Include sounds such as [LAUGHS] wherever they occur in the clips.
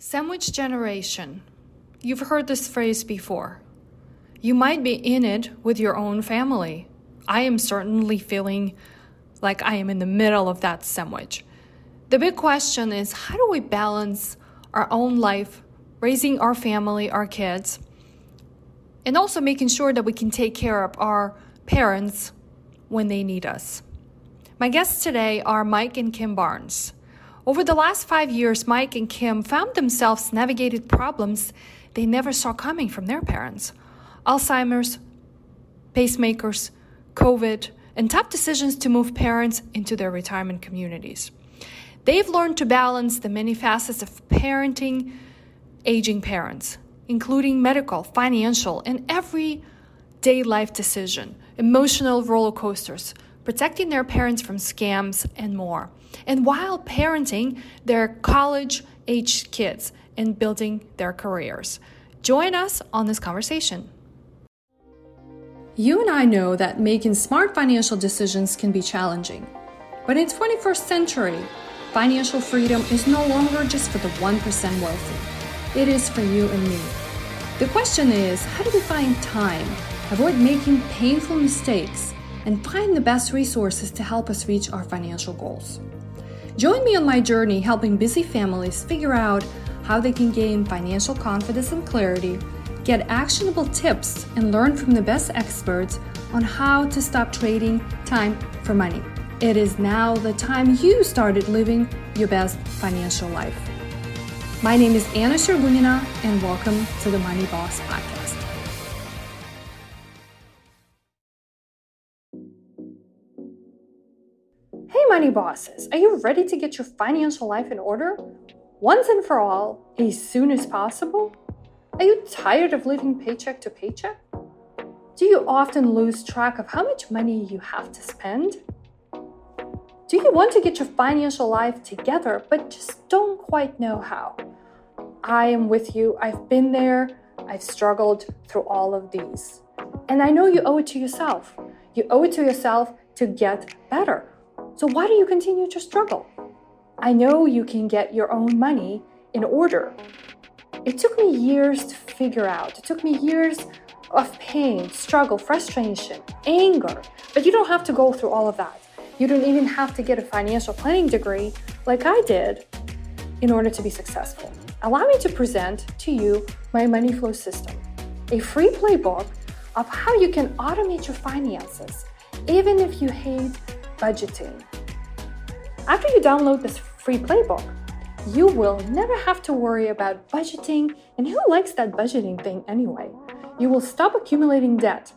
Sandwich generation. You've heard this phrase before. You might be in it with your own family. I am certainly feeling like I am in the middle of that sandwich. The big question is how do we balance our own life, raising our family, our kids, and also making sure that we can take care of our parents when they need us? My guests today are Mike and Kim Barnes. Over the last five years, Mike and Kim found themselves navigating problems they never saw coming from their parents Alzheimer's, pacemakers, COVID, and tough decisions to move parents into their retirement communities. They've learned to balance the many facets of parenting aging parents, including medical, financial, and everyday life decision, emotional roller coasters, protecting their parents from scams, and more. And while parenting their college aged kids and building their careers. Join us on this conversation. You and I know that making smart financial decisions can be challenging. But in 21st century, financial freedom is no longer just for the 1% wealthy. It is for you and me. The question is, how do we find time, avoid making painful mistakes, and find the best resources to help us reach our financial goals. Join me on my journey helping busy families figure out how they can gain financial confidence and clarity, get actionable tips, and learn from the best experts on how to stop trading time for money. It is now the time you started living your best financial life. My name is Anna Sergunina, and welcome to the Money Boss Podcast. Money bosses, are you ready to get your financial life in order? Once and for all, as soon as possible? Are you tired of living paycheck to paycheck? Do you often lose track of how much money you have to spend? Do you want to get your financial life together but just don't quite know how? I am with you. I've been there. I've struggled through all of these. And I know you owe it to yourself. You owe it to yourself to get better. So why do you continue to struggle? I know you can get your own money in order. It took me years to figure out. It took me years of pain, struggle, frustration, anger. But you don't have to go through all of that. You don't even have to get a financial planning degree like I did in order to be successful. Allow me to present to you my money flow system, a free playbook of how you can automate your finances, even if you hate budgeting. After you download this free playbook, you will never have to worry about budgeting, and who likes that budgeting thing anyway? You will stop accumulating debt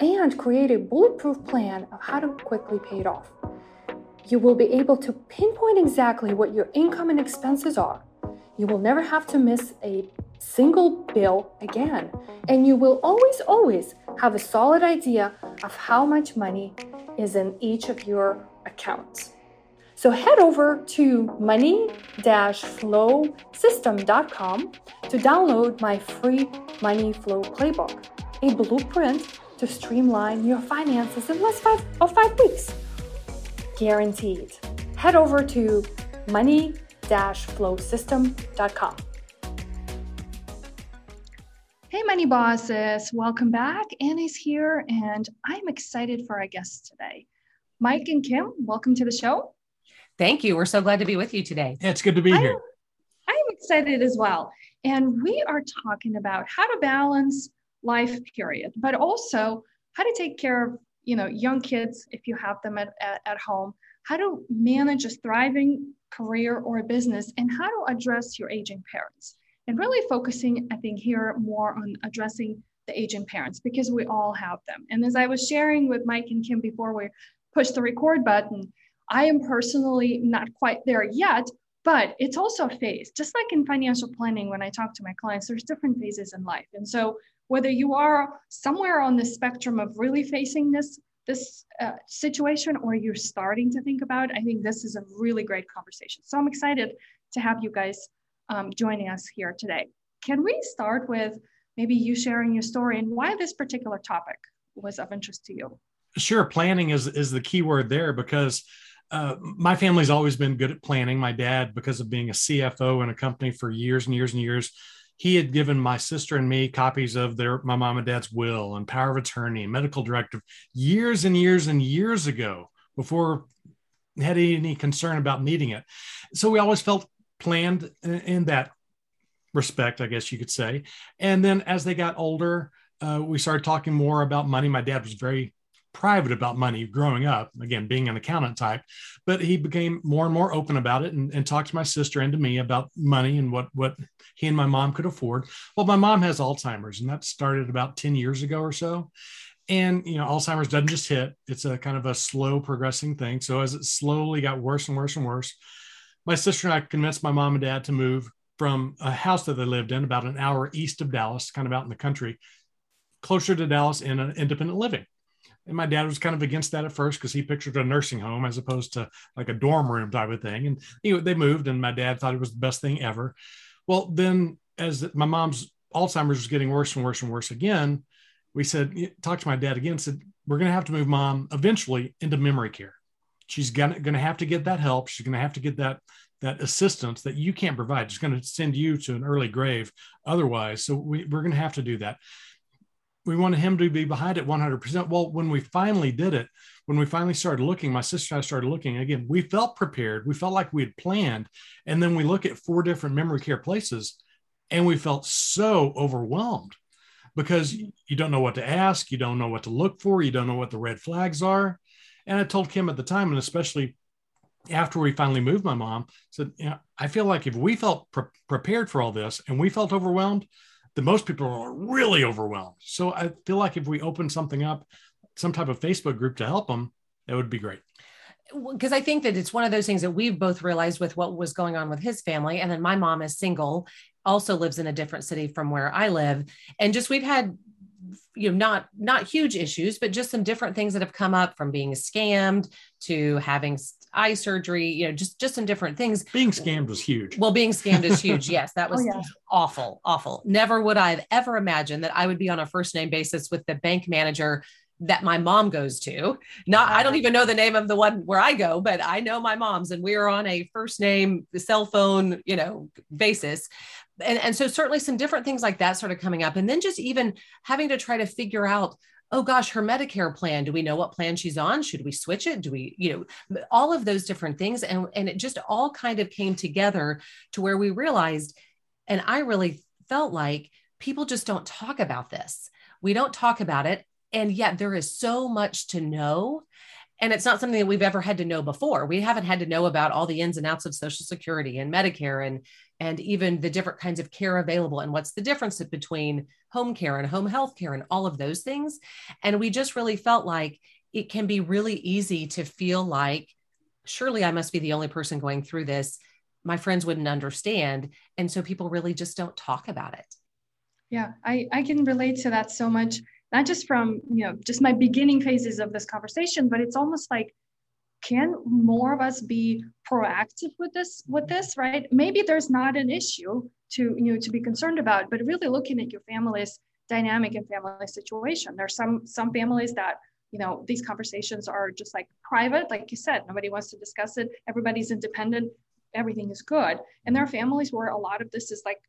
and create a bulletproof plan of how to quickly pay it off. You will be able to pinpoint exactly what your income and expenses are. You will never have to miss a single bill again. And you will always, always have a solid idea of how much money is in each of your accounts. So head over to money-flowsystem.com to download my free money flow playbook, a blueprint to streamline your finances in less five, of five weeks. Guaranteed. Head over to money-flowsystem.com. Hey, Money Bosses, welcome back. Annie's here, and I'm excited for our guests today. Mike and Kim, welcome to the show. Thank you. We're so glad to be with you today. Yeah, it's good to be I'm, here. I'm excited as well. And we are talking about how to balance life period, but also how to take care of you know young kids if you have them at, at, at home, how to manage a thriving career or a business, and how to address your aging parents and really focusing, I think, here more on addressing the aging parents because we all have them. And as I was sharing with Mike and Kim before we pushed the record button, I am personally not quite there yet, but it's also a phase. Just like in financial planning, when I talk to my clients, there's different phases in life. And so whether you are somewhere on the spectrum of really facing this this uh, situation or you're starting to think about I think this is a really great conversation. So I'm excited to have you guys um, joining us here today. Can we start with maybe you sharing your story and why this particular topic was of interest to you? Sure, planning is is the key word there because uh, my family's always been good at planning. My dad, because of being a CFO in a company for years and years and years, he had given my sister and me copies of their my mom and dad's will and power of attorney and medical directive years and years and years ago before had any concern about needing it. So we always felt planned in that respect, I guess you could say. And then as they got older, uh, we started talking more about money. My dad was very private about money growing up, again, being an accountant type, but he became more and more open about it and, and talked to my sister and to me about money and what, what he and my mom could afford. Well, my mom has Alzheimer's and that started about 10 years ago or so. And, you know, Alzheimer's doesn't just hit, it's a kind of a slow progressing thing. So as it slowly got worse and worse and worse, my sister and I convinced my mom and dad to move from a house that they lived in about an hour east of Dallas, kind of out in the country, closer to Dallas in an independent living. And my dad was kind of against that at first because he pictured a nursing home as opposed to like a dorm room type of thing. And you know, they moved, and my dad thought it was the best thing ever. Well, then as my mom's Alzheimer's was getting worse and worse and worse again, we said, talked to my dad again, said, we're going to have to move mom eventually into memory care. She's going to have to get that help. She's going to have to get that that assistance that you can't provide. It's going to send you to an early grave otherwise. So we, we're going to have to do that we wanted him to be behind it 100%. Well, when we finally did it, when we finally started looking, my sister and I started looking again, we felt prepared. We felt like we had planned. And then we look at four different memory care places and we felt so overwhelmed because you don't know what to ask, you don't know what to look for, you don't know what the red flags are. And I told Kim at the time, and especially after we finally moved my mom, said, you know, I feel like if we felt pre- prepared for all this and we felt overwhelmed, that most people are really overwhelmed. So I feel like if we open something up, some type of Facebook group to help them, that would be great because I think that it's one of those things that we've both realized with what was going on with his family. And then my mom is single, also lives in a different city from where I live. And just we've had you know not not huge issues but just some different things that have come up from being scammed to having eye surgery you know just just some different things being scammed was huge well being scammed is huge [LAUGHS] yes that oh, was oh, yeah. awful awful never would i have ever imagined that i would be on a first name basis with the bank manager that my mom goes to. Not, I don't even know the name of the one where I go, but I know my mom's, and we are on a first name cell phone, you know, basis. And, and so certainly some different things like that started coming up. And then just even having to try to figure out, oh gosh, her Medicare plan. Do we know what plan she's on? Should we switch it? Do we, you know, all of those different things. And, and it just all kind of came together to where we realized, and I really felt like people just don't talk about this. We don't talk about it and yet there is so much to know and it's not something that we've ever had to know before we haven't had to know about all the ins and outs of social security and medicare and and even the different kinds of care available and what's the difference between home care and home health care and all of those things. And we just really felt like it can be really easy to feel like surely i must be the only person going through this. My friends wouldn't understand. And so people really just don't talk about it. Yeah i i can relate to that so much not just from you know just my beginning phases of this conversation but it's almost like can more of us be proactive with this with this right? Maybe there's not an issue to you know to be concerned about but really looking at your family's dynamic and family situation. There's some some families that you know these conversations are just like private. Like you said nobody wants to discuss it. Everybody's independent. Everything is good. And there are families where a lot of this is like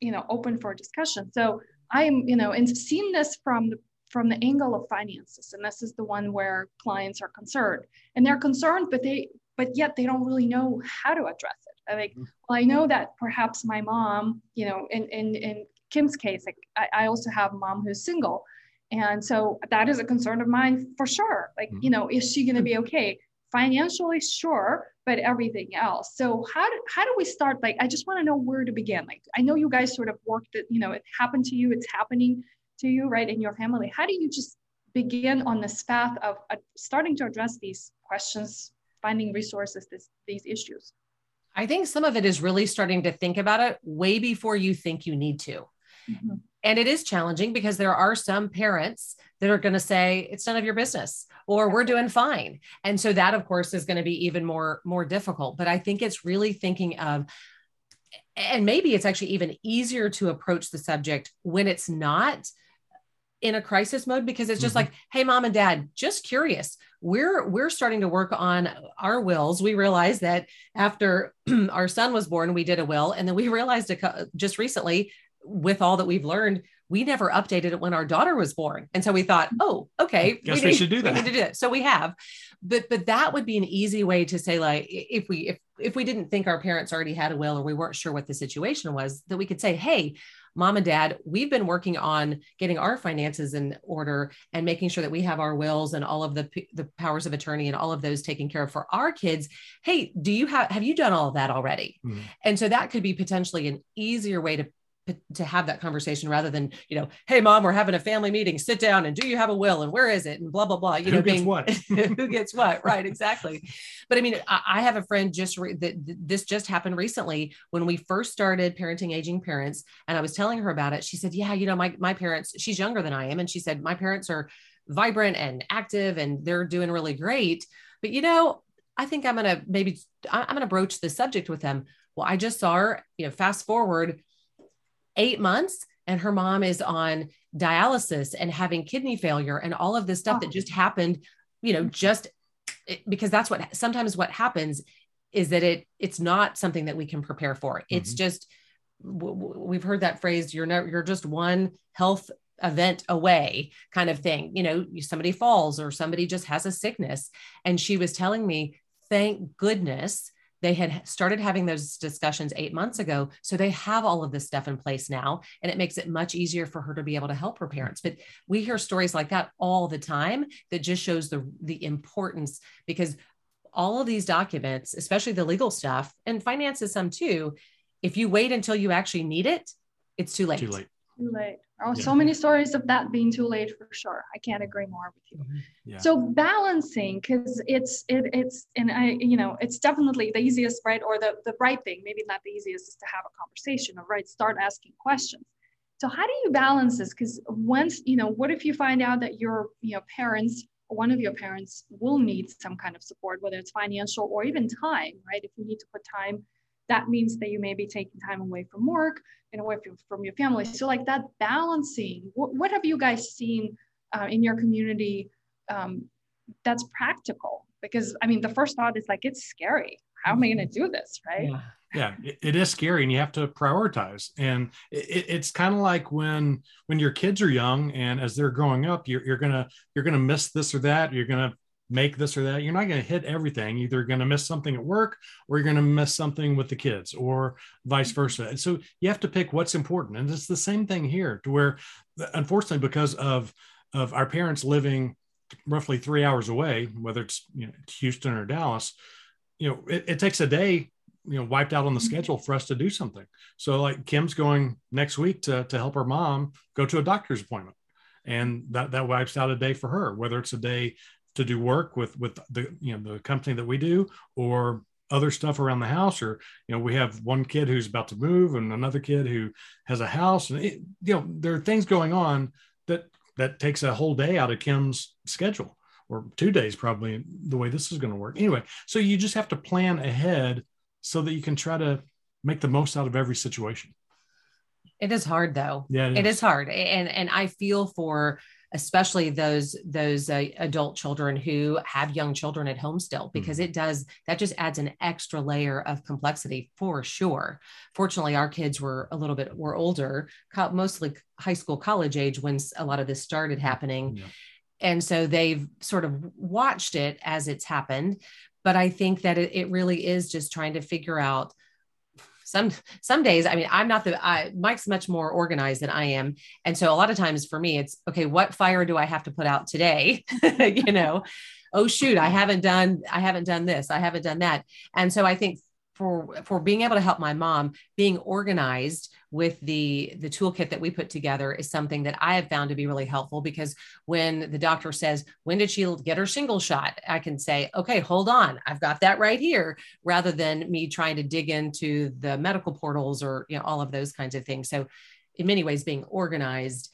you know open for discussion. So I'm, you know, and seen this from the from the angle of finances, and this is the one where clients are concerned, and they're concerned, but they, but yet they don't really know how to address it. I like, mm-hmm. well, I know that perhaps my mom, you know, in in in Kim's case, like I, I also have a mom who's single, and so that is a concern of mine for sure. Like, mm-hmm. you know, is she going to be okay? financially sure but everything else so how do, how do we start like i just want to know where to begin like i know you guys sort of worked it you know it happened to you it's happening to you right in your family? How do you just begin on this path of uh, starting to address these questions finding resources this, these issues? I think some of it is really starting to think about it way before you think you need to. Mm-hmm. And it is challenging because there are some parents that are going to say it's none of your business or we're doing fine. And so that of course is going to be even more more difficult, but I think it's really thinking of and maybe it's actually even easier to approach the subject when it's not in a crisis mode because it's just mm-hmm. like hey mom and dad just curious. We're we're starting to work on our wills. We realized that after [CLEARS THROAT] our son was born we did a will. And then we realized just recently with all that we've learned we never updated it when our daughter was born. And so we thought oh okay Guess we, we should do that we need to do it so we have. But but that would be an easy way to say like if we if if we didn't think our parents already had a will or we weren't sure what the situation was that we could say hey mom and dad, we've been working on getting our finances in order and making sure that we have our wills and all of the, the powers of attorney and all of those taken care of for our kids. Hey, do you have, have you done all of that already? Mm-hmm. And so that could be potentially an easier way to to have that conversation rather than you know hey mom we're having a family meeting. Sit down and do you have a will and where is it? and blah blah blah you who know gets being, what? [LAUGHS] who gets what? Right exactly. But i mean I, I have a friend just re- that this just happened recently when we first started parenting aging parents and i was telling her about it. She said yeah you know my my parents she's younger than i am and she said my parents are vibrant and active and they're doing really great but you know i think i'm gonna maybe i'm gonna broach the subject with them. Well i just saw her you know fast forward eight months and her mom is on dialysis and having kidney failure and all of this stuff oh. that just happened you know just because that's what sometimes what happens is that it it's not something that we can prepare for it's mm-hmm. just we've heard that phrase you're no, you're just one health event away kind of thing you know somebody falls or somebody just has a sickness and she was telling me thank goodness they had started having those discussions eight months ago. So they have all of this stuff in place now, and it makes it much easier for her to be able to help her mm-hmm. parents. But we hear stories like that all the time that just shows the, the importance because all of these documents, especially the legal stuff and finances, some too, if you wait until you actually need it, it's too late. Too late. Too late. Oh, yeah. so many stories of that being too late for sure. I can't agree more with you. Mm-hmm. Yeah. So balancing, because it's it it's and I you know it's definitely the easiest right or the the right thing. Maybe not the easiest is to have a conversation or right start asking questions. So how do you balance this? Because once you know, what if you find out that your you know parents one of your parents will need some kind of support, whether it's financial or even time, right? If you need to put time that means that you may be taking time away from work and away from, your family. So, like that balancing, what, what have you guys seen uh, in your community um, that's practical? Because I mean, the first thought is like, it's scary. How am I going to do this? Right. Yeah. Yeah, it, it is scary, and you have to prioritize. And it, it's kind of like when when your kids are young, and as they're growing up, you're, you're gonna you're gonna miss this or that. You're gonna make this or that. You're not going to hit everything. Either going to miss something at work or you're going to miss something with the kids or vice mm-hmm. versa. And so you have to pick what's important. And it's the same thing here to where unfortunately, because of, of our parents living roughly three hours away, whether it's you know, Houston or Dallas, you know, it, it takes a day you know wiped out on the mm-hmm. schedule for us to do something so like kim's going next week to, to help her mom go to a doctor's appointment and that that wipes out a day for her whether it's a day to do work with with the you know the company that we do or other stuff around the house or you know we have one kid who's about to move and another kid who has a house and it, you know there are things going on that that takes a whole day out of kim's schedule or two days probably the way this is going to work. Anyway so you just have to plan ahead so that you can try to make the most out of every situation. It is hard though. Yeah it, it is. is hard. And and i feel for especially those those uh, adult children who have young children at home still because mm-hmm. it does that just adds an extra layer of complexity for sure fortunately our kids were a little bit were older mostly high school college age when a lot of this started happening yeah. and so they've sort of watched it as it's happened but i think that it, it really is just trying to figure out some some days i mean i'm not the I, mike's much more organized than i am. And so a lot of times for me it's okay what fire do i have to put out today? [LAUGHS] You know oh shoot i haven't done i haven't done this i haven't done that. And so i think for for being able to help my mom being organized with the the toolkit that we put together is something that i have found to be really helpful because when the doctor says when did she get her shingle shot i can say okay hold on i've got that right here rather than me trying to dig into the medical portals or you know all of those kinds of things so in many ways being organized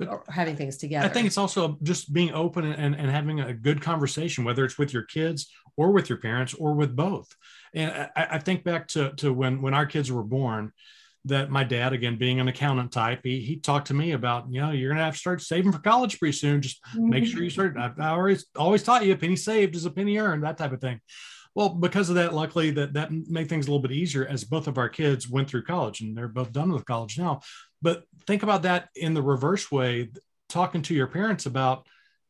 or having things together. I think it's also just being open and, and having a good conversation, whether it's with your kids or with your parents or with both. And I, I think back to, to when, when our kids were born, that my dad, again, being an accountant type, he, he talked to me about, you know, you're going to have to start saving for college pretty soon. Just mm-hmm. make sure you start. I, I, always, always taught you a penny saved is a penny earned, that type of thing. Well, because of that, luckily that, that made things a little bit easier as both of our kids went through college and they're both done with college now. But think about that in the reverse way, talking to your parents about,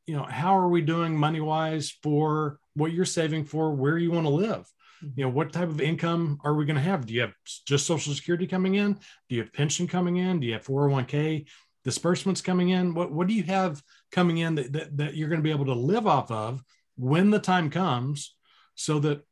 you know, how are we doing money wise for what you're saving for, where you want to live? You know what type of income are we going to have? Do you have just social security coming in? Do you have pension coming in? Do you have 401k disbursements coming in? What, what do you have coming in that, that, that you're going to be able to live off of when the time comes so that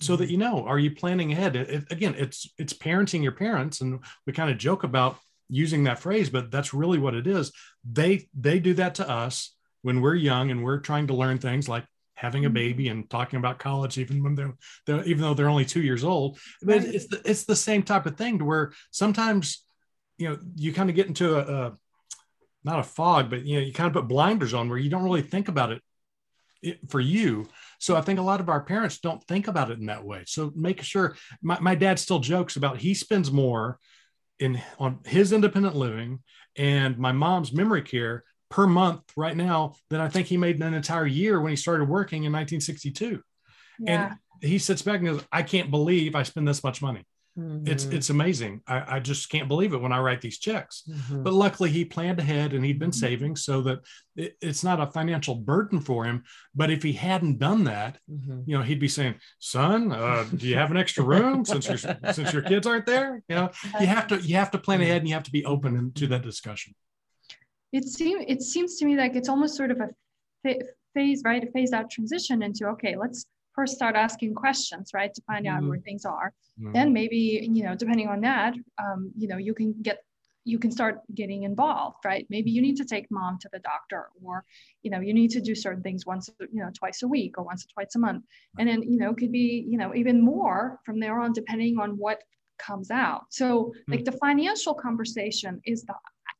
so that mm-hmm. you know are you planning ahead? It, it, again it's it's parenting your parents and we kind of joke about using that phrase but that's really what it is. They they do that to us when we're young and we're trying to learn things like having a mm-hmm. baby and talking about college even when they're, they're even though they're only two years old. But it's the, it's the same type of thing to where sometimes you know you kind of get into a, a not a fog but you know you kind of put blinders on where you don't really think about it, it for you. So i think a lot of our parents don't think about it in that way. So make sure my, my dad still jokes about he spends more in on his independent living and my mom's memory care per month right now than I think he made in an entire year when he started working in 1962. Yeah. And he sits back and goes, I can't believe I spend this much money. Mm-hmm. It's it's amazing. I, I, just can't believe it when I write these checks. Mm-hmm. But luckily, he planned ahead and he'd been mm-hmm. saving so that it, it's not a financial burden for him. But if he hadn't done that, mm-hmm. you know, he'd be saying, "Son, uh, do you have an extra room since your [LAUGHS] since your kids aren't there?" You know, you have to you have to plan ahead and you have to be open to that discussion it seems it seems to me like it's almost sort of a phase, right? A phase out transition into okay, let's first start asking questions, right, to find out mm-hmm. where things are. Mm-hmm. Then maybe you know, depending on that, um, you know, you can get you can start getting involved right maybe you need to take mom to the doctor or you know you need to do certain things once you know twice a week or once or twice a month and then you know could be you know even more from there on depending on what comes out so like mm. the financial conversation is the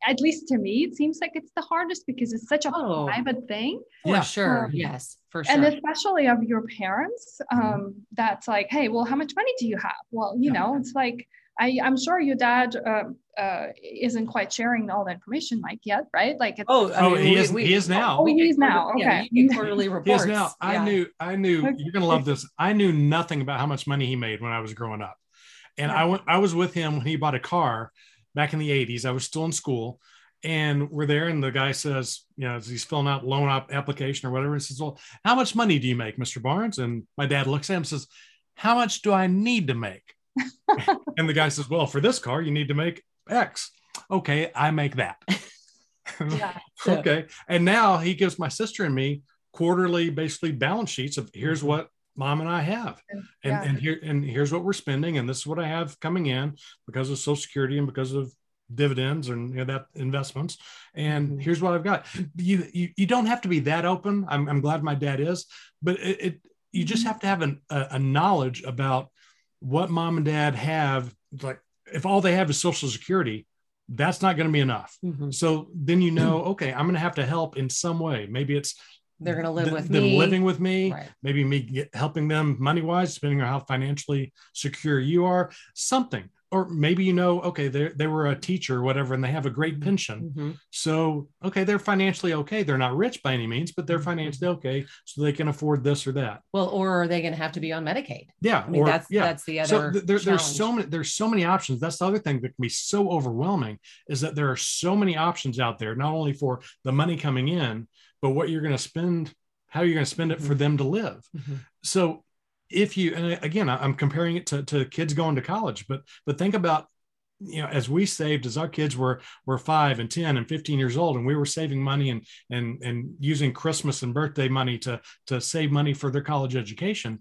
at least to me, it seems like it's the hardest because it's such a oh, private thing. For sure. Um, yes, for sure. And especially of your parents, mm-hmm. um, mm-hmm. that's like, hey, well, how much money do you have? Well, you yeah. know, it's like, I, I'm sure your dad uh, uh, isn't quite sharing all the information, Mike, yet, right? Like, oh, I oh, he, we, is, we, he is now. Oh, [LAUGHS] [LAUGHS] he is now. Okay. Yeah, quarterly reports. He is now. I yeah. knew, I knew, okay. you're going to love this. I knew nothing about how much money he made when I was growing up. And yeah. I went, I was with him when he bought a car back in the 80s. I was still in school and we're there and the guy says you know he's filling out loan application or whatever he says well how much money do you make mr barnes and my dad looks at him and says how much do i need to make [LAUGHS] and the guy says well for this car you need to make x okay i make that [LAUGHS] yeah. [LAUGHS] okay and now he gives my sister and me quarterly basically balance sheets of here's mm-hmm. what mom and I have. And, yeah. and, here and here's what we're spending, and this is what I have coming in because of Social Security and because of dividends and you know, that investments and mm-hmm. here's what i've got you, you you don't have to be that open i'm, I'm glad my dad is but it, it you just mm-hmm. have to have an, a, a knowledge about what mom and dad have like if all they have is social security that's not going to be enough mm-hmm. so then you know okay i'm going to have to help in some way maybe it's they're going to live th- with them me living with me right. maybe me get, helping them money wise depending on how financially secure you are something or maybe you know okay they they were a teacher or whatever and they have a great mm-hmm. pension mm-hmm. so okay they're financially okay they're not rich by any means but they're mm-hmm. financially okay so they can afford this or that well or are they going to have to be on medicaid yeah i mean or, that's yeah. that's the other so th- there, there's so many there's so many options that's the other thing that can be so overwhelming is that there are so many options out there not only for the money coming in but what you're going to spend how you're going to spend it mm-hmm. for them to live mm-hmm. so if you and again i'm comparing it to, to kids going to college but but think about you know as we saved as our kids were were five and 10 and 15 years old and we were saving money and and and using christmas and birthday money to to save money for their college education.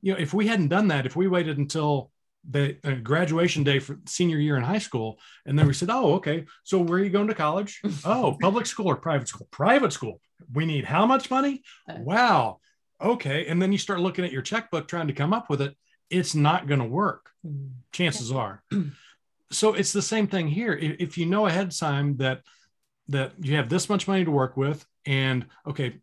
You know if we hadn't done that if we waited until the uh, graduation day for senior year in high school and then we said oh okay so where are you going to college? [LAUGHS] Oh public school or private school? Private school. We need how much money? Wow okay. And then you start looking at your checkbook trying to come up with it. It's not going to work. Mm-hmm. Chances are. [CLEARS THROAT] so it's the same thing here. If you know ahead of time that that you have this much money to work with, and okay,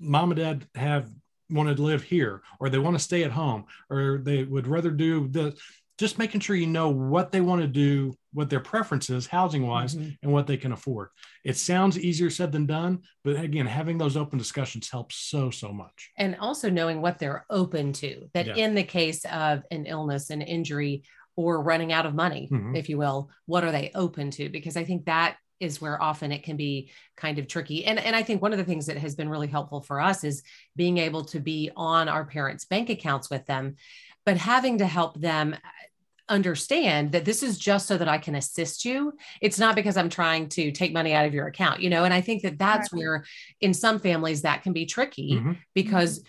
mom and dad have wanted to live here, or they want to stay at home, or they would rather do the just making sure you know what they want to do what their preference is housing wise mm-hmm. and what they can afford it sounds easier said than done but again having those open discussions helps so so much and also knowing what they're open to that yeah. in the case of an illness an injury or running out of money mm-hmm. if you will what are they open to because i think that is where often it can be kind of tricky. And, and I think one of the things that has been really helpful for us is being able to be on our parents' bank accounts with them, but having to help them understand that this is just so that I can assist you. It's not because I'm trying to take money out of your account, you know? And I think that that's right. where in some families that can be tricky mm-hmm. because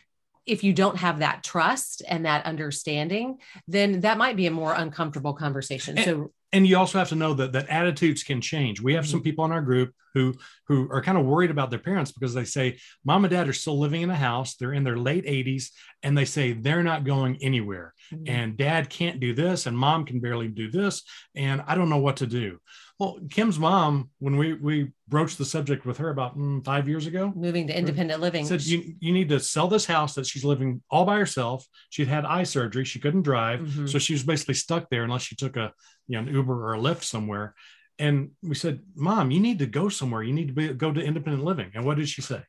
if you don't have that trust and that understanding, then that might be a more uncomfortable conversation. And, so and you also have to know that that attitudes can change. We have mm-hmm. some people in our group who who are kind of worried about their parents because they say mom and dad are still living in the house. They're in their late 80s and they say they're not going anywhere. Mm-hmm. And dad can't do this and mom can barely do this and I don't know what to do. Well, Kim's mom, when we we broached the subject with her about mm, five years ago, moving to independent living, said you you need to sell this house that she's living all by herself. She'd had eye surgery, she couldn't drive, mm-hmm. so she was basically stuck there unless she took a you know an Uber or a Lyft somewhere. And we said, Mom, you need to go somewhere. You need to be, go to independent living. And what did she say?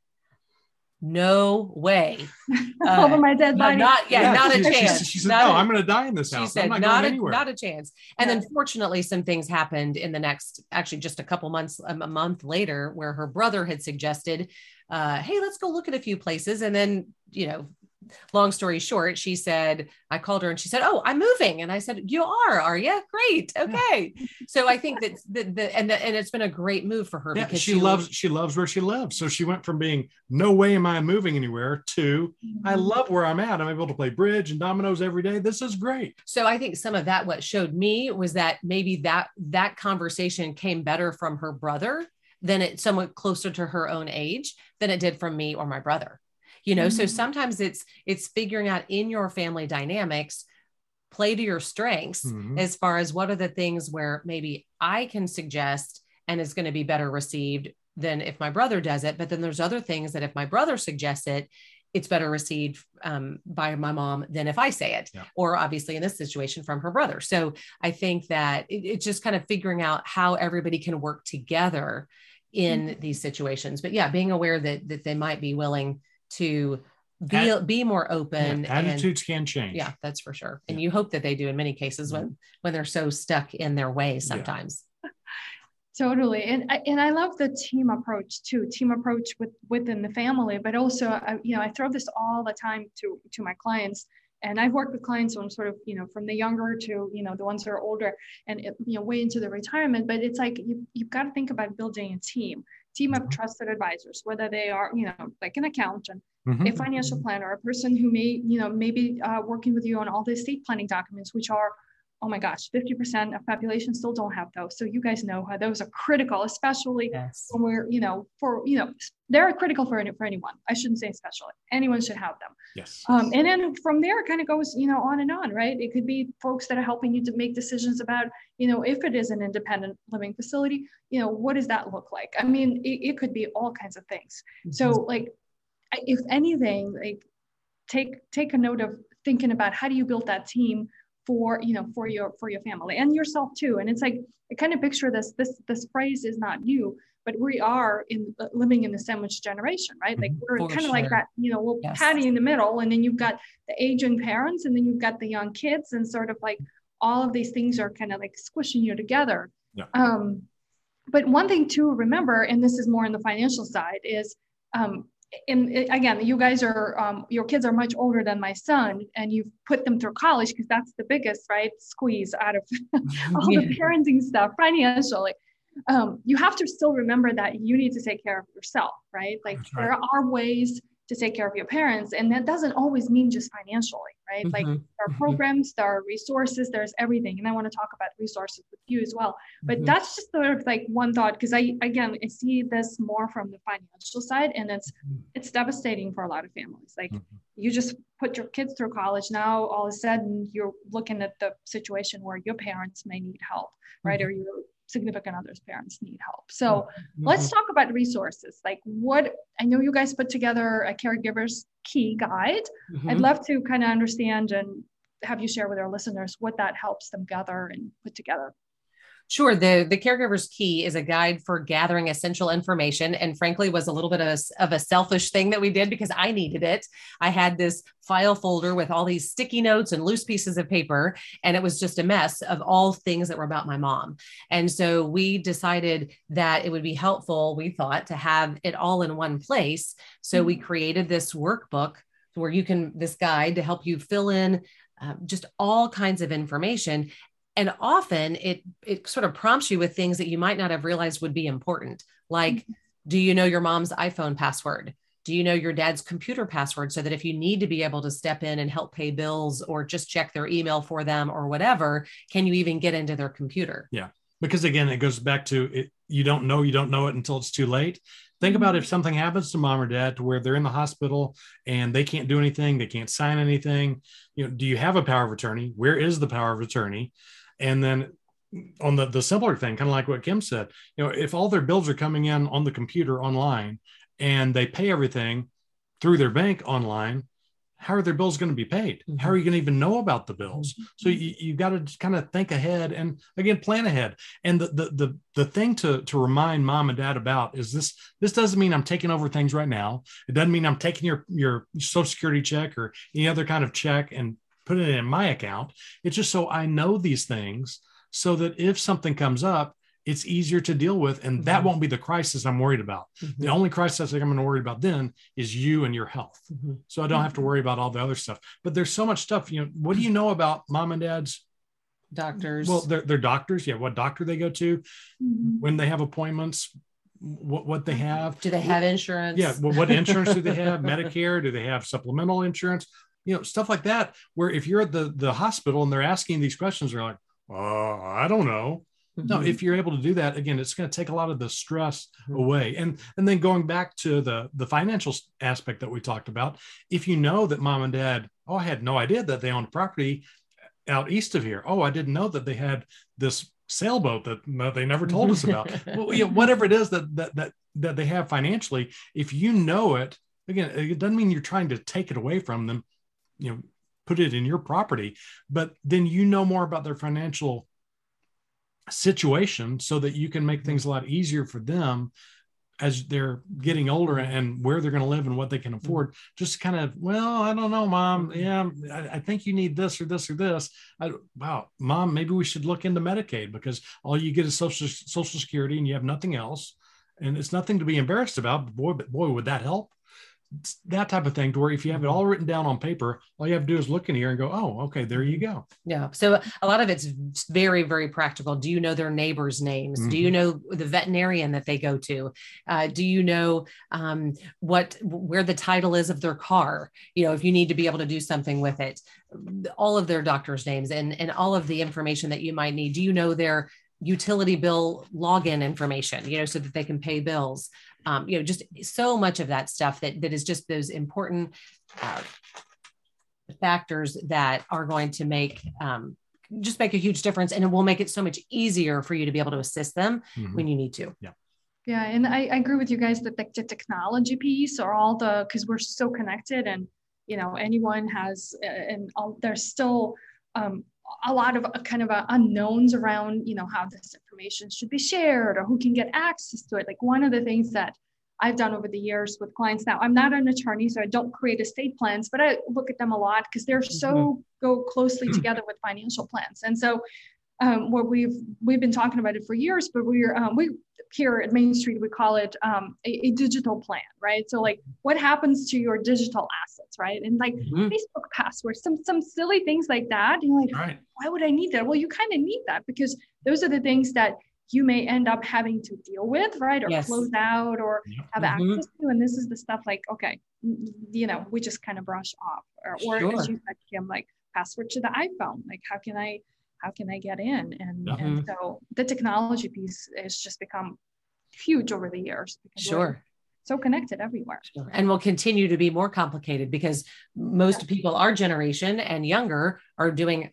no way. Uh, [LAUGHS] Over my dead body. Not, yeah, yeah not she, a chance. She, she said, no, i am going to die in this house. She said, not, not, a, not a chance. And yeah. then fortunately, some things happened in the next, actually just a couple months, um, a month later, where her brother had suggested, uh, hey, let's go look at a few places. And then, you know, long story short, she said, I called her and she said, Oh, I'm moving. And I said, You are, are you? Great. Okay. so I think that the, the and the, and it's been a great move for her yeah, because she, she loves she loves where she lives. So she went from being no way am I moving anywhere to I mm-hmm. love where I'm at. I'm able to play bridge and dominoes every day. This is great. So I think some of that what showed me was that maybe that that conversation came better from her brother than it somewhat closer to her own age than it did from me or my brother you know mm-hmm. so sometimes it's it's figuring out in your family dynamics play to your strengths mm-hmm. as far as what are the things where maybe i can suggest and is going to be better received than if my brother does it but then there's other things that if my brother suggests it it's better received um, by my mom than if I say it, yeah. or obviously in this situation from her brother. So I think that it, it's just kind of figuring out how everybody can work together in mm-hmm. these situations. But yeah, being aware that that they might be willing to be At, be more open yeah, attitudes and, can change yeah that's for sure and yeah. you hope that they do in many cases when mm-hmm. when they're so stuck in their ways sometimes yeah. [LAUGHS] totally and and i love the team approach too team approach with within the family but also I, you know i throw this all the time to to my clients and i've worked with clients on sort of you know from the younger to you know the ones that are older and you know way into the retirement but it's like you, you've got to think about building a team team of mm-hmm. trusted advisors, whether they are, you know, like an accountant, mm-hmm. a financial planner, a person who may, you know, maybe uh, working with you on all the estate planning documents, which are oh my gosh, 50% of population still don't have those. So you guys know how those are critical, especially yes. when we're, you know, for, you know, they're critical for, any, for anyone. I shouldn't say especially, anyone should have them. Yes. Um, and then from there it kind of goes, you know, on and on, right? It could be folks that are helping you to make decisions about, you know, if it is an independent living facility, you know, what does that look like? I mean, it, it could be all kinds of things. Mm-hmm. So like, if anything, like take, take a note of thinking about how do you build that team for you know for your for your family and yourself too. And it's like i kind of picture this this this phrase is not new but we are in uh, living in the sandwich generation right? Like we're kind of like that you know little yes. patty in the middle and then you've got the aging parents and then you've got the young kids and sort of like all of these things are kind of like squishing you together. Yeah. um, but one thing to remember and this is more on the financial side is um, and again, you guys are, um, your kids are much older than my son, and you've put them through college because that's the biggest, right, squeeze out of [LAUGHS] all [LAUGHS] yeah. the parenting stuff financially. Um, you have to still remember that you need to take care of yourself, right? Like right. there are ways to take care of your parents, and that doesn't always mean just financially right? Mm-hmm. Like there are mm-hmm. programs, there are resources, there's everything. And I want to talk about resources with you as well. But mm-hmm. that's just sort of like one thought because I again I see this more from the financial side and it's mm-hmm. it's devastating for a lot of families. Like mm-hmm. you just put your kids through college now all of a sudden you're looking at the situation where your parents may need help, right? Or your significant others parents need help so mm-hmm. let's talk about resources like what i know you guys put together a caregivers key guide mm-hmm. i'd love to kind of understand and have you share with our listeners what that helps them gather and put together Sure. The the caregiver's key is a guide for gathering essential information, and frankly, was a little bit of a, of a selfish thing that we did because I needed it. I had this file folder with all these sticky notes and loose pieces of paper, and it was just a mess of all things that were about my mom. And so we decided that it would be helpful. We thought to have it all in one place. So mm-hmm. we created this workbook where you can this guide to help you fill in uh, just all kinds of information and often it it sort of prompts you with things that you might not have realized would be important like mm-hmm. do you know your mom's iphone password? Do you know your dad's computer password so that if you need to be able to step in and help pay bills or just check their email for them or whatever can you even get into their computer? Yeah. Because again it goes back to it you don't know you don't know it until it's too late. Think about mm-hmm. if something happens to mom or dad to where they're in the hospital and they can't do anything they can't sign anything. You know do you have a power of attorney? Where is the power of attorney and then on the, the simpler thing, kind of like what Kim said, you know, if all their bills are coming in on the computer online and they pay everything through their bank online, how are their bills going to be paid? Mm-hmm. How are you going to even know about the bills? Mm-hmm. So you, you got to kind of think ahead and again plan ahead. And the, the the the thing to to remind mom and dad about is this this doesn't mean I'm taking over things right now. It doesn't mean I'm taking your your social security check or any other kind of check and put it in my account. It's just so I know these things so that if something comes up, it's easier to deal with. And mm-hmm. that won't be the crisis I'm worried about. Mm-hmm. The only crisis I'm going to worry about then is you and your health. Mm-hmm. So I don't have to worry about all the other stuff. But there's so much stuff. You know, what do you know about mom and dad's doctors? Well, they're, they're doctors. Yeah. What doctor they go to, mm-hmm. when they have appointments, what what they have. Do they have insurance? Yeah. Well, what insurance do they [LAUGHS] have? Medicare? Do they have supplemental insurance? You know stuff like that where if you're at the the hospital and they're asking these questions they're like uh, i don't know. Mm-hmm. no if you're able to do that again it's going to take a lot of the stress mm-hmm. away. And and then going back to the the financial aspect that we talked about if you know that mom and dad oh i had no idea that they owned property out east of here. Oh i didn't know that they had this sailboat that no, they never told us about. [LAUGHS] Well, you know, whatever it is that, that that that they have financially if you know it again it doesn't mean you're trying to take it away from them you know put it in your property but then you know more about their financial situation so that you can make mm-hmm. things a lot easier for them as they're getting older and where they're going to live and what they can mm-hmm. afford. Just kind of well i don't know mom. Mm-hmm. Yeah i, I think you need this or this or this. I, wow mom maybe we should look into medicaid because all you get is social social security and you have nothing else and it's nothing to be embarrassed about but boy but boy would that help that type of thing to where if you have it all written down on paper all you have to do is look in here and go oh okay there you go. Yeah. So a lot of it's very very practical. Do you know their neighbors names? Mm-hmm. do you mm-hmm. know the veterinarian that they go to? Uh, do you know um, what where the title is of their car? You know if you need to be able to do something with it. All of their doctors names and and all of the information that you might need. Do you know their utility bill login information you know so that they can pay bills um, you know, just so much of that stuff that that is just those important uh, factors that are going to make um, just make a huge difference, and it will make it so much easier for you to be able to assist them mm-hmm. when you need to. Yeah. Yeah, and I, I agree with you guys that the, the technology piece or all the because we're so connected and you know anyone has and all, there's still um, a lot of uh, kind of uh, unknowns around you know how this information should be shared or who can get access to it. Like one of the things that i've done over the years with clients now i'm not an attorney so i don't create estate plans but i look at them a lot because they're so mm-hmm. go closely together with financial plans. And so um, what we've we've been talking about it for years, but we're um, we here at Main Street we call it um, a, a, digital plan, right? So like, what happens to your digital assets, right? And like mm-hmm. Facebook passwords, some some silly things like that. And you're like, right. why would I need that? Well, you kind of need that because those are the things that you may end up having to deal with, right? Or yes. close out or have mm-hmm. access to. And this is the stuff like, okay, you know, we just kind of brush off. Or, sure. or as you said, Kim, like password to the iPhone. Like, how can I how can I get in? And, mm-hmm. and so the technology piece has just become huge over the years. Sure. So connected everywhere. Sure. And will continue to be more complicated because most yeah. people our generation and younger are doing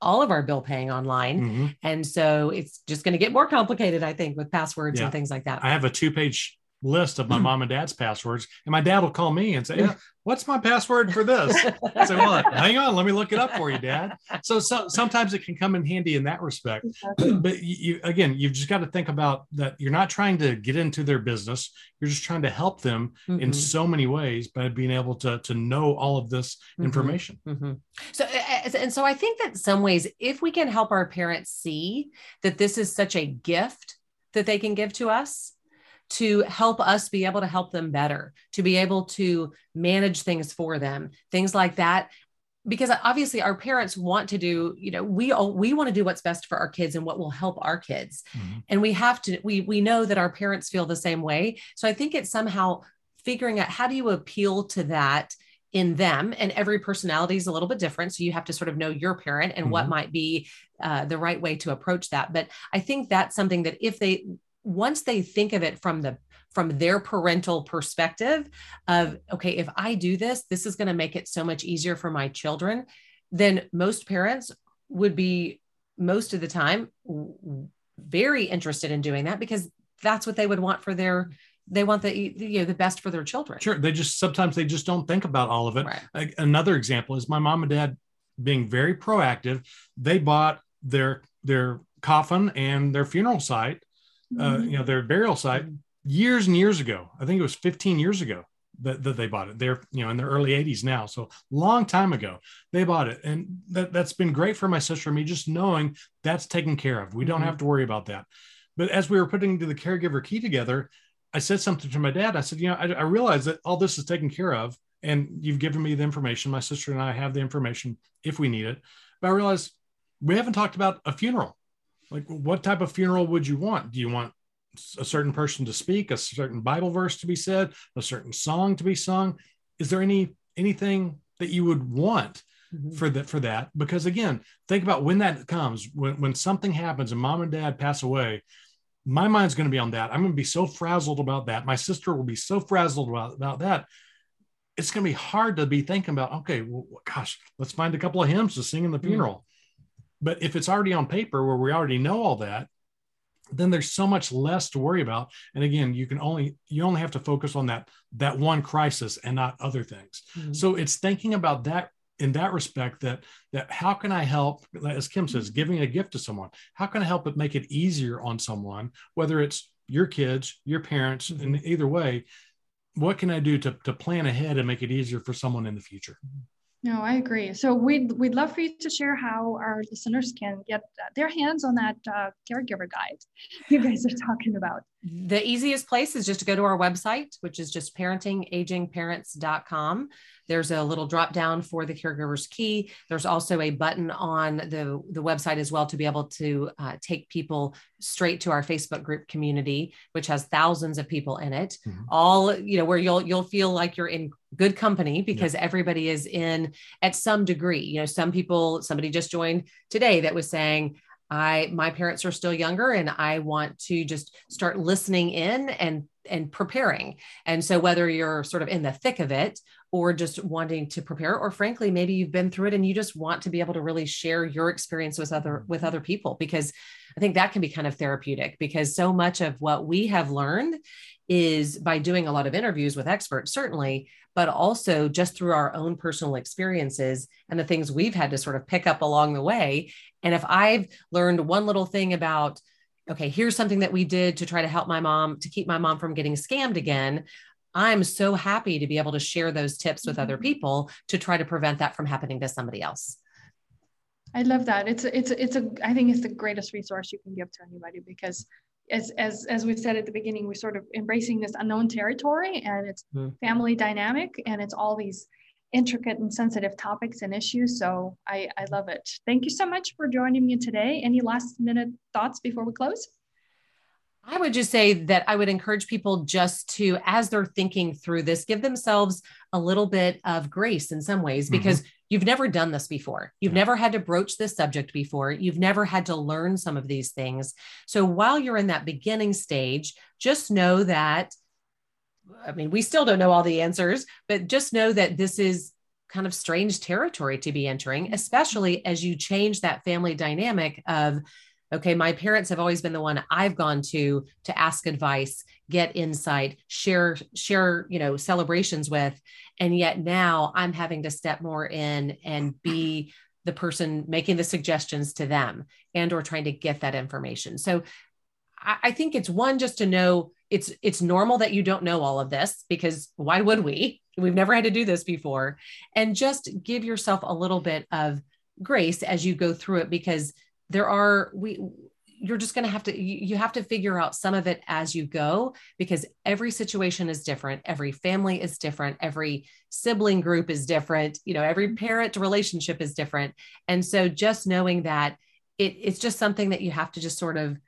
all of our bill paying online. Mm-hmm. And so it's just going to get more complicated, I think, with passwords yeah. and things like that. I have a two page list of my [CLEARS THROAT] mom and dad's passwords, and my dad will call me and say, "Yeah, what's my password for this?" I say, "Well, [LAUGHS] hang on, let me look it up for you, Dad." So, so sometimes it can come in handy in that respect. [CLEARS THROAT] But, but you, again, you've just got to think about that. You're not trying to get into their business. You're just trying to help them mm-hmm. in so many ways by being able to to know all of this mm-hmm. information. Mm-hmm. So, and so I think that some ways, if we can help our parents see that this is such a gift that they can give to us to help us be able to help them better, to be able to manage things for them, things like that. Because obviously our parents want to do, you know, we all, we want to do what's best for our kids and what will help our kids. Mm-hmm. And we have to, we we know that our parents feel the same way. So I think it's somehow figuring out how do you appeal to that in them and every personality is a little bit different so you have to sort of know your parent and mm-hmm. what might be uh, the right way to approach that but i think that's something that if they once they think of it from the from their parental perspective of okay if i do this this is going to make it so much easier for my children then most parents would be most of the time very interested in doing that because that's what they would want for their they want the you know the best for their children. Sure they just sometimes they just don't think about all of it. Right. another example is my mom and dad being very proactive. They bought their their coffin and their funeral site uh, mm-hmm. you know, their burial site years and years ago. I think it was 15 years ago that, that they bought it. They're, you know, in their early 80s now. So long time ago, they bought it. And that, that's been great for my sister and me, just knowing that's taken care of. We don't mm-hmm. have to worry about that. But as we were putting the caregiver key together, I said something to my dad. I said, you know, I, I realize that all this is taken care of and you've given me the information. My sister and I have the information if we need it. But I realized we haven't talked about a funeral. Like, what type of funeral would you want? Do you want a certain person to speak, a certain Bible verse to be said, a certain song to be sung? Is there any anything that you would want mm-hmm. for that for that? Because again, think about when that comes, when when something happens and mom and dad pass away, my mind's going to be on that. I'm going to be so frazzled about that. My sister will be so frazzled about, about that. It's going to be hard to be thinking about, okay, well, gosh, let's find a couple of hymns to sing in the mm-hmm. funeral. But if it's already on paper where we already know all that, then there's so much less to worry about. And again, you can only you only have to focus on that that one crisis and not other things. Mm-hmm. So it's thinking about that in that respect that that how can i help as kim says giving a gift to someone how can i help it make it easier on someone whether it's your kids your parents mm-hmm. in either way what can i do to, to plan ahead and make it easier for someone in the future mm-hmm. No, I agree. So we'd we'd love for you to share how our listeners can get their hands on that uh, caregiver guide [LAUGHS] you guys are talking about. The easiest place is just to go to our website, which is just parentingagingparents.com. There's a little drop down for the caregiver's key. There's also a button on the, the website as well to be able to uh, take people straight to our Facebook group community, which has thousands of people in it. Mm-hmm. All, you know, where you'll you'll feel like you're in good company because yeah. everybody is in at some degree. You know, some people, somebody just joined today that was saying, I my parents are still younger and I want to just start listening in and and preparing. And so whether you're sort of in the thick of it or just wanting to prepare or frankly maybe you've been through it and you just want to be able to really share your experience with other with other people because I think that can be kind of therapeutic because so much of what we have learned is by doing a lot of interviews with experts certainly but also just through our own personal experiences and the things we've had to sort of pick up along the way and if I've learned one little thing about okay, here's something that we did to try to help my mom to keep my mom from getting scammed again. I'm so happy to be able to share those tips with other mm-hmm. people to try to prevent that from happening to somebody else. I love that. It's a, it's a, it's a I think it's the greatest resource you can give to anybody because as as as we said at the beginning, we're sort of embracing this unknown territory and it's mm. family dynamic and it's all these intricate and sensitive topics and issues. So I, I love it. Thank you so much for joining me today. Any last minute thoughts before we close? I would just say that I would encourage people just to, as they're thinking through this, give themselves a little bit of grace in some ways mm-hmm. because mm-hmm. you've never done this before. You've never had to broach this subject before. You've never had to learn some of these things. So while you're in that beginning stage, just know that I mean, we still don't know all the answers, but just know that this is kind of strange territory to be entering, especially as you change that family dynamic of Okay. My parents have always been the one I've gone to to ask advice, get insight, share, share, you know, celebrations with. And yet now I'm having to step more in and be the person making the suggestions to them and or trying to get that information. So I, think it's one just to know it's it's normal that you don't know all of this because why would we? We've never had to do this before. And just give yourself a little bit of grace as you go through it because there are we you're just going to have to you, you have to figure out some of it as you go because every situation is different every family is different every sibling group is different you know every mm-hmm. parent relationship is different. And so just knowing that it, it's just something that you have to just sort of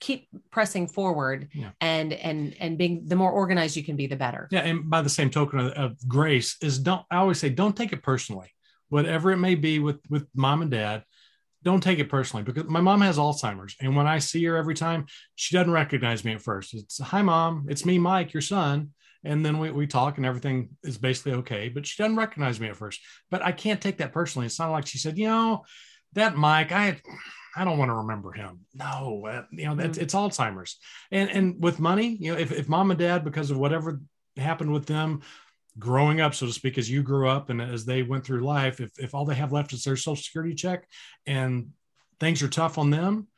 keep pressing forward yeah. and and and being the more organized you can be the better. Yeah and by the same token of, of grace is don't i always say don't take it personally. Whatever it may be with with mom and dad don't take it personally because my mom has Alzheimer's. And when I see her every time, she doesn't recognize me at first. It's, hi, mom, it's me, Mike, your son. And then we, we talk and everything is basically okay, but she doesn't recognize me at first. But I can't take that personally. It's not like she said, you know, that Mike, I, I don't want to remember him. No, uh, you know, that's, mm-hmm. it's Alzheimer's. And, and with money, you know, if, if mom and dad, because of whatever happened with them, growing up, so to speak, as you grew up and as they went through life, if, if all they have left is their social security check and things are tough on them,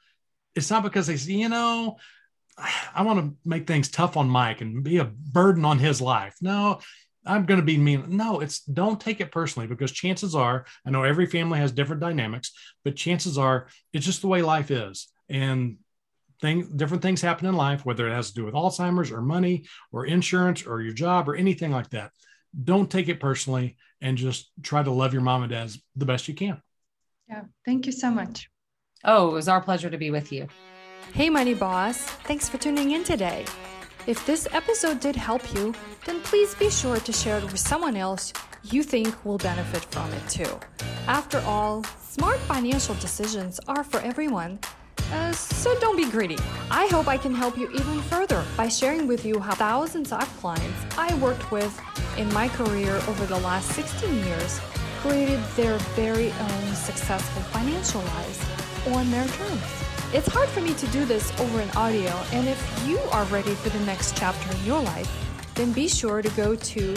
it's not because they say, you know, I want to make things tough on Mike and be a burden on his life. No, I'm going to be mean. No, it's don't take it personally because chances are, I know every family has different dynamics, but chances are it's just the way life is. And thing, different things happen in life, whether it has to do with Alzheimer's or money or insurance or your job or anything like that. Don't take it personally and just try to love your mom and dad the best you can. Yeah. Thank you so much. Oh, it was our pleasure to be with you. Hey, Money Boss. Thanks for tuning in today. If this episode did help you, then please be sure to share it with someone else you think will benefit from it too. After all, smart financial decisions are for everyone uh, so don't be greedy. I hope I can help you even further by sharing with you how thousands of clients I worked with in my career over the last 16 years created their very own successful financial lives on their terms. It's hard for me to do this over an audio, and if you are ready for the next chapter in your life, then be sure to go to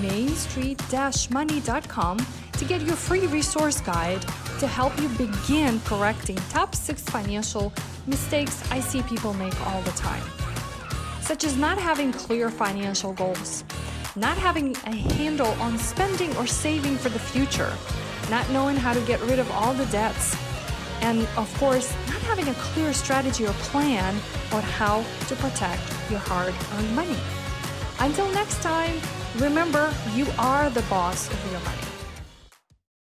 mainstreet-money.com to get your free resource guide to help you begin correcting top six financial mistakes I see people make all the time, such as not having clear financial goals, not having a handle on spending or saving for the future, not knowing how to get rid of all the debts, and of course, not having a clear strategy or plan on how to protect your hard earned money. Until next time, remember you are the boss of your money.